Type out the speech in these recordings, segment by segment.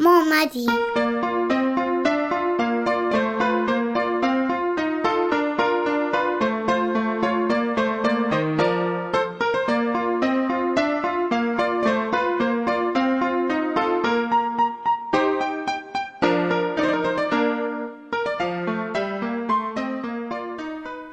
ما اومدیم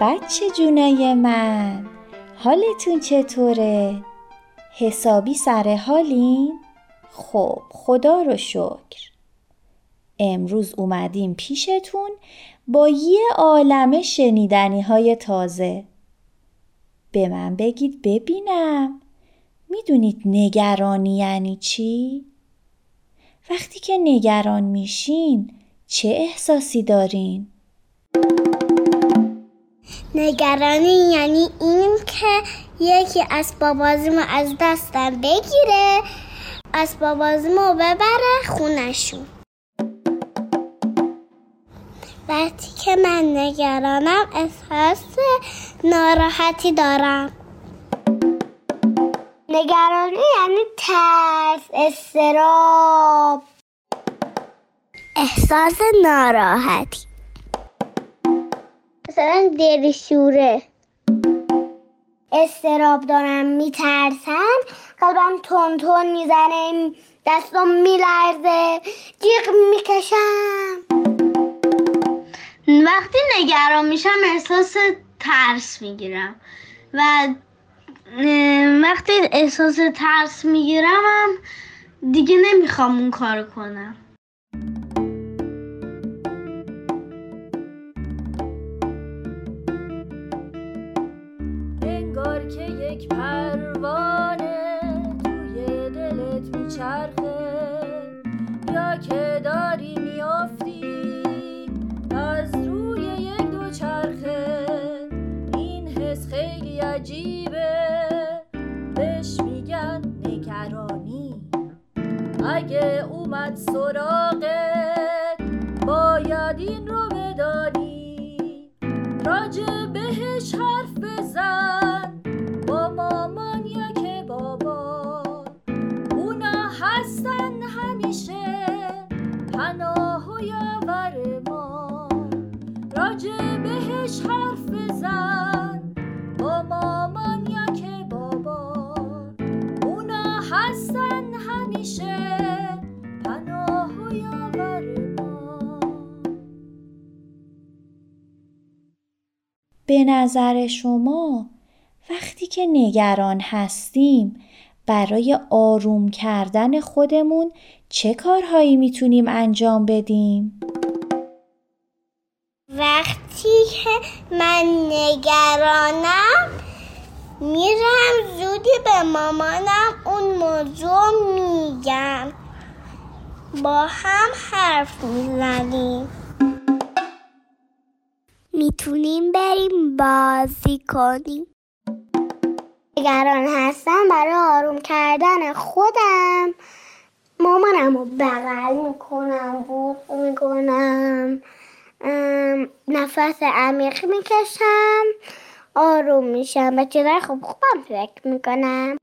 بچه جونای من حالتون چطوره؟ حسابی سر حالین؟ خب خدا رو شکر امروز اومدیم پیشتون با یه عالم شنیدنی های تازه به من بگید ببینم می‌دونید نگرانی یعنی چی؟ وقتی که نگران میشین چه احساسی دارین؟ نگرانی یعنی این که یکی اسباب بازیمو از دستم بگیره اسباب بازیمو ببره خونشون وقتی که من نگرانم احساس ناراحتی دارم. نگرانی یعنی ترس استراب. احساس ناراحتی. مثلا دلشوره. استراب دارم میترسم قلبم تون تون می‌زنه دستم میلرزه جیغ می‌کشم. وقتی نگران میشم احساس ترس می‌گیرم و وقتی احساس ترس می‌گیرم دیگه نمی‌خوام اون کار کنم. یک پروانه توی دلت میچرخه. یا که داری میافتی از روی یک دو چرخه این حس خیلی عجیبه. بهش میگن نگرانی. اگه اومد سراغت باید این رو بدانی. راجع بهش حرف بزن. راجع بهش حرف با مامان یا که بابا. اونا هستن همیشه. پناه و یاور ما. به نظر شما وقتی که نگران هستیم برای آروم کردن خودمون چه کارهایی می‌تونیم انجام بدیم؟ من نگرانم. میرم زودی به مامانم اون موضوع میگم. با هم حرف می‌زنیم. می‌تونیم بریم بازی کنیم. نگران هستم برای آروم کردن خودم. مامانم رو بغل می‌کنم بود می‌کنم. نفس عمیق می‌کشم آروم میشم چیزای خوب خوبم فکر می‌کنم.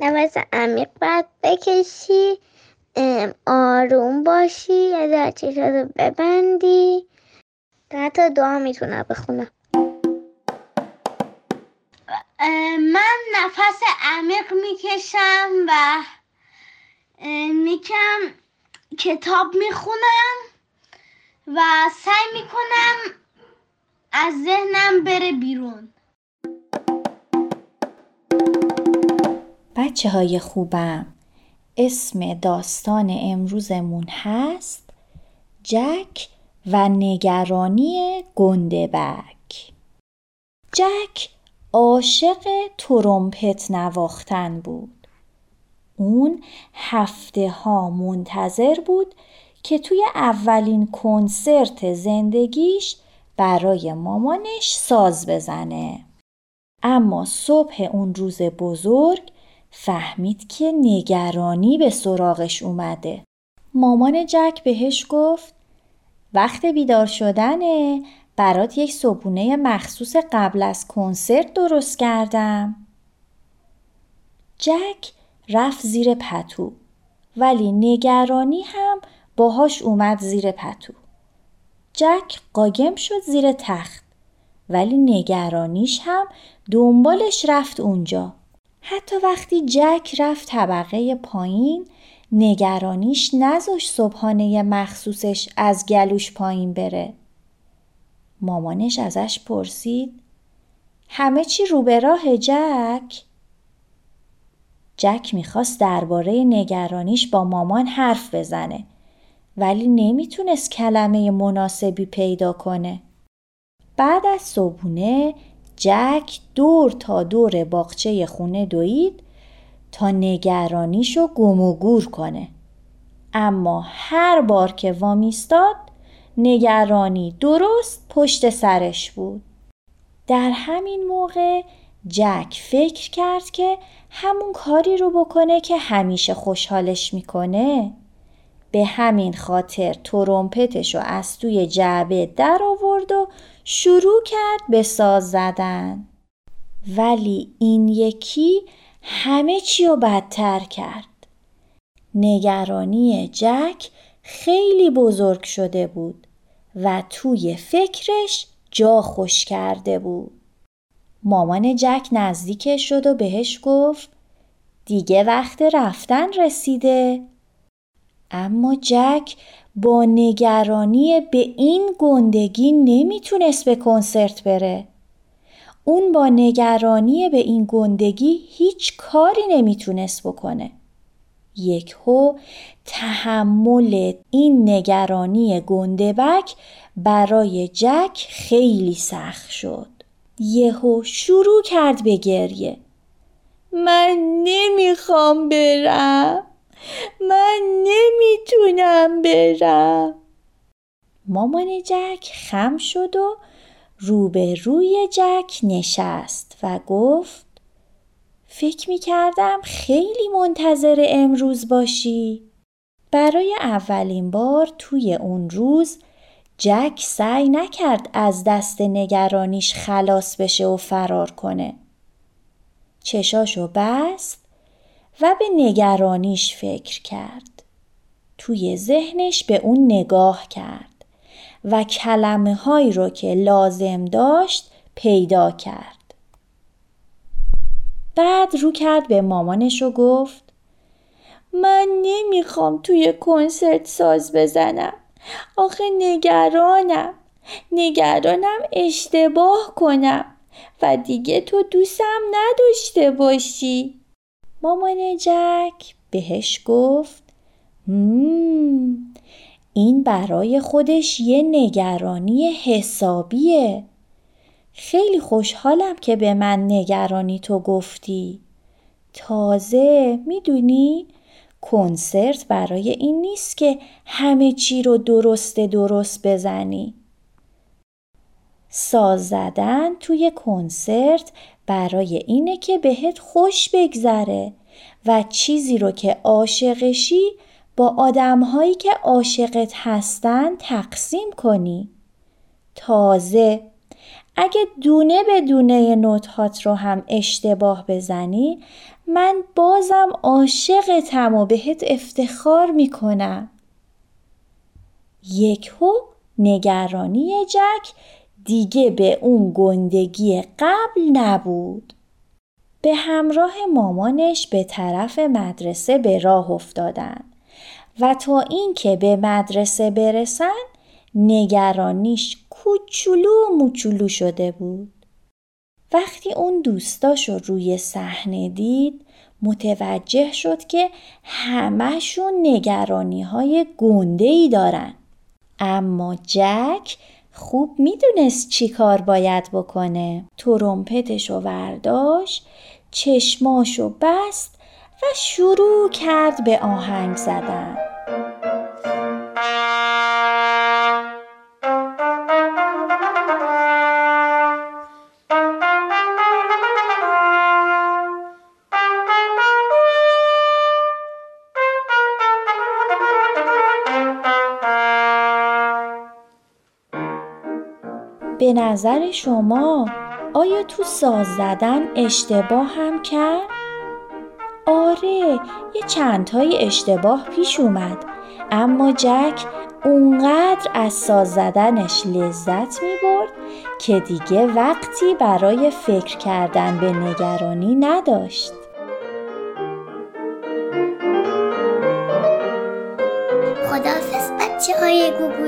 نفس عمیق باید بکشی آروم باشی از چیزا رو ببندی. حتی دعا می‌تونم بخونم. من نفس عمیق می‌کشم و میکم کتاب می‌خونم. و سعی می‌کنم از ذهنم بره بیرون. بچه های خوبم اسم داستان امروزمون هست جک و نگرانی گندبک جک عاشق ترومپت نواختن بود. اون هفته ها منتظر بود که توی اولین کنسرت زندگیش برای مامانش ساز بزنه. اما صبح اون روز بزرگ فهمید که نگرانی به سراغش اومده. مامان جک بهش گفت وقت بیدار شدنه. برات یک صبحونه مخصوص قبل از کنسرت درست کردم. جک رفت زیر پتو ولی نگرانی هم باهاش اومد زیر پتو. جک قایم شد زیر تخت ولی نگرانیش هم دنبالش رفت اونجا. حتی وقتی جک رفت طبقه پایین نگرانیش نذاش صبحانه مخصوصش از گلوش پایین بره. مامانش ازش پرسید همه چی رو به راه جک؟ جک می‌خواست درباره نگرانیش با مامان حرف بزنه ولی نمی‌تونست کلمه مناسبی پیدا کنه. بعد از صبحونه جک دور تا دور باغچه خونه دوید تا نگرانیشو گم و گور کنه. اما هر بار که وامیستاد نگرانی درست پشت سرش بود. در همین موقع جک فکر کرد که همون کاری رو بکنه که همیشه خوشحالش می‌کنه. به همین خاطر ترومپتش رو از توی جعبه در آورد و شروع کرد به ساز زدن. ولی این یکی همه چی رو بدتر کرد. نگرانی جک خیلی بزرگ شده بود و توی فکرش جا خوش کرده بود. مامان جک نزدیکش شد و بهش گفت دیگه وقت رفتن رسیده. اما جک با نگرانی به این گندگی نمی‌تونست به کنسرت بره. اون با نگرانی به این گندگی هیچ کاری نمی‌تونست بکنه. یک هو تحمل این نگرانی گندبک برای جک خیلی سخت شد. یهو شروع کرد به گریه. من نمی‌خوام برم. من نمی‌تونم برم. مامان جک خم شد و روبروی جک نشست و گفت فکر می کردم خیلی منتظر امروز باشی. برای اولین بار توی اون روز جک سعی نکرد از دست نگرانیش خلاص بشه و فرار کنه. چشاشو بست و به نگرانیش فکر کرد. توی ذهنش به اون نگاه کرد و کلمه هایی رو که لازم داشت پیدا کرد. بعد رو کرد به مامانش و گفت من نمی‌خوام توی کنسرت ساز بزنم. آخه نگرانم. نگرانم اشتباه کنم و دیگه تو دوستم نداشته باشی. مامان جک بهش گفت مم این برای خودش یه نگرانی حسابیه. خیلی خوشحالم که به من نگرانی تو گفتی. تازه می‌دونی کنسرت برای این نیست که همه چی رو درست درست بزنی. ساز زدن توی کنسرت برای اینه که بهت خوش بگذره و چیزی رو که عاشقشی با آدمهایی که عاشقت هستن تقسیم کنی. تازه اگه دونه به دونه نوتهات رو هم اشتباه بزنی من بازم عاشقتم و بهت افتخار می‌کنم. یک هو نگرانی جک دیگه به اون گندگی قبل نبود. به همراه مامانش به طرف مدرسه به راه افتادن و تا اینکه به مدرسه برسن نگرانیش کوچولو و موچولو شده بود. وقتی اون دوستاشو روی صحنه دید متوجه شد که همهشون نگرانی های گنده ای دارن. اما جک خوب می‌دونست چی کار باید بکنه. ترومپتشو ورداشت، چشماشو بست و شروع کرد به آهنگ زدن. به نظر شما آیا تو ساز زدن اشتباه هم کرد؟ آره یه چندتای اشتباه پیش اومد اما جک اونقدر از ساز زدنش لذت می برد که دیگه وقتی برای فکر کردن به نگرانی نداشت. خدافز بچه های گوگولی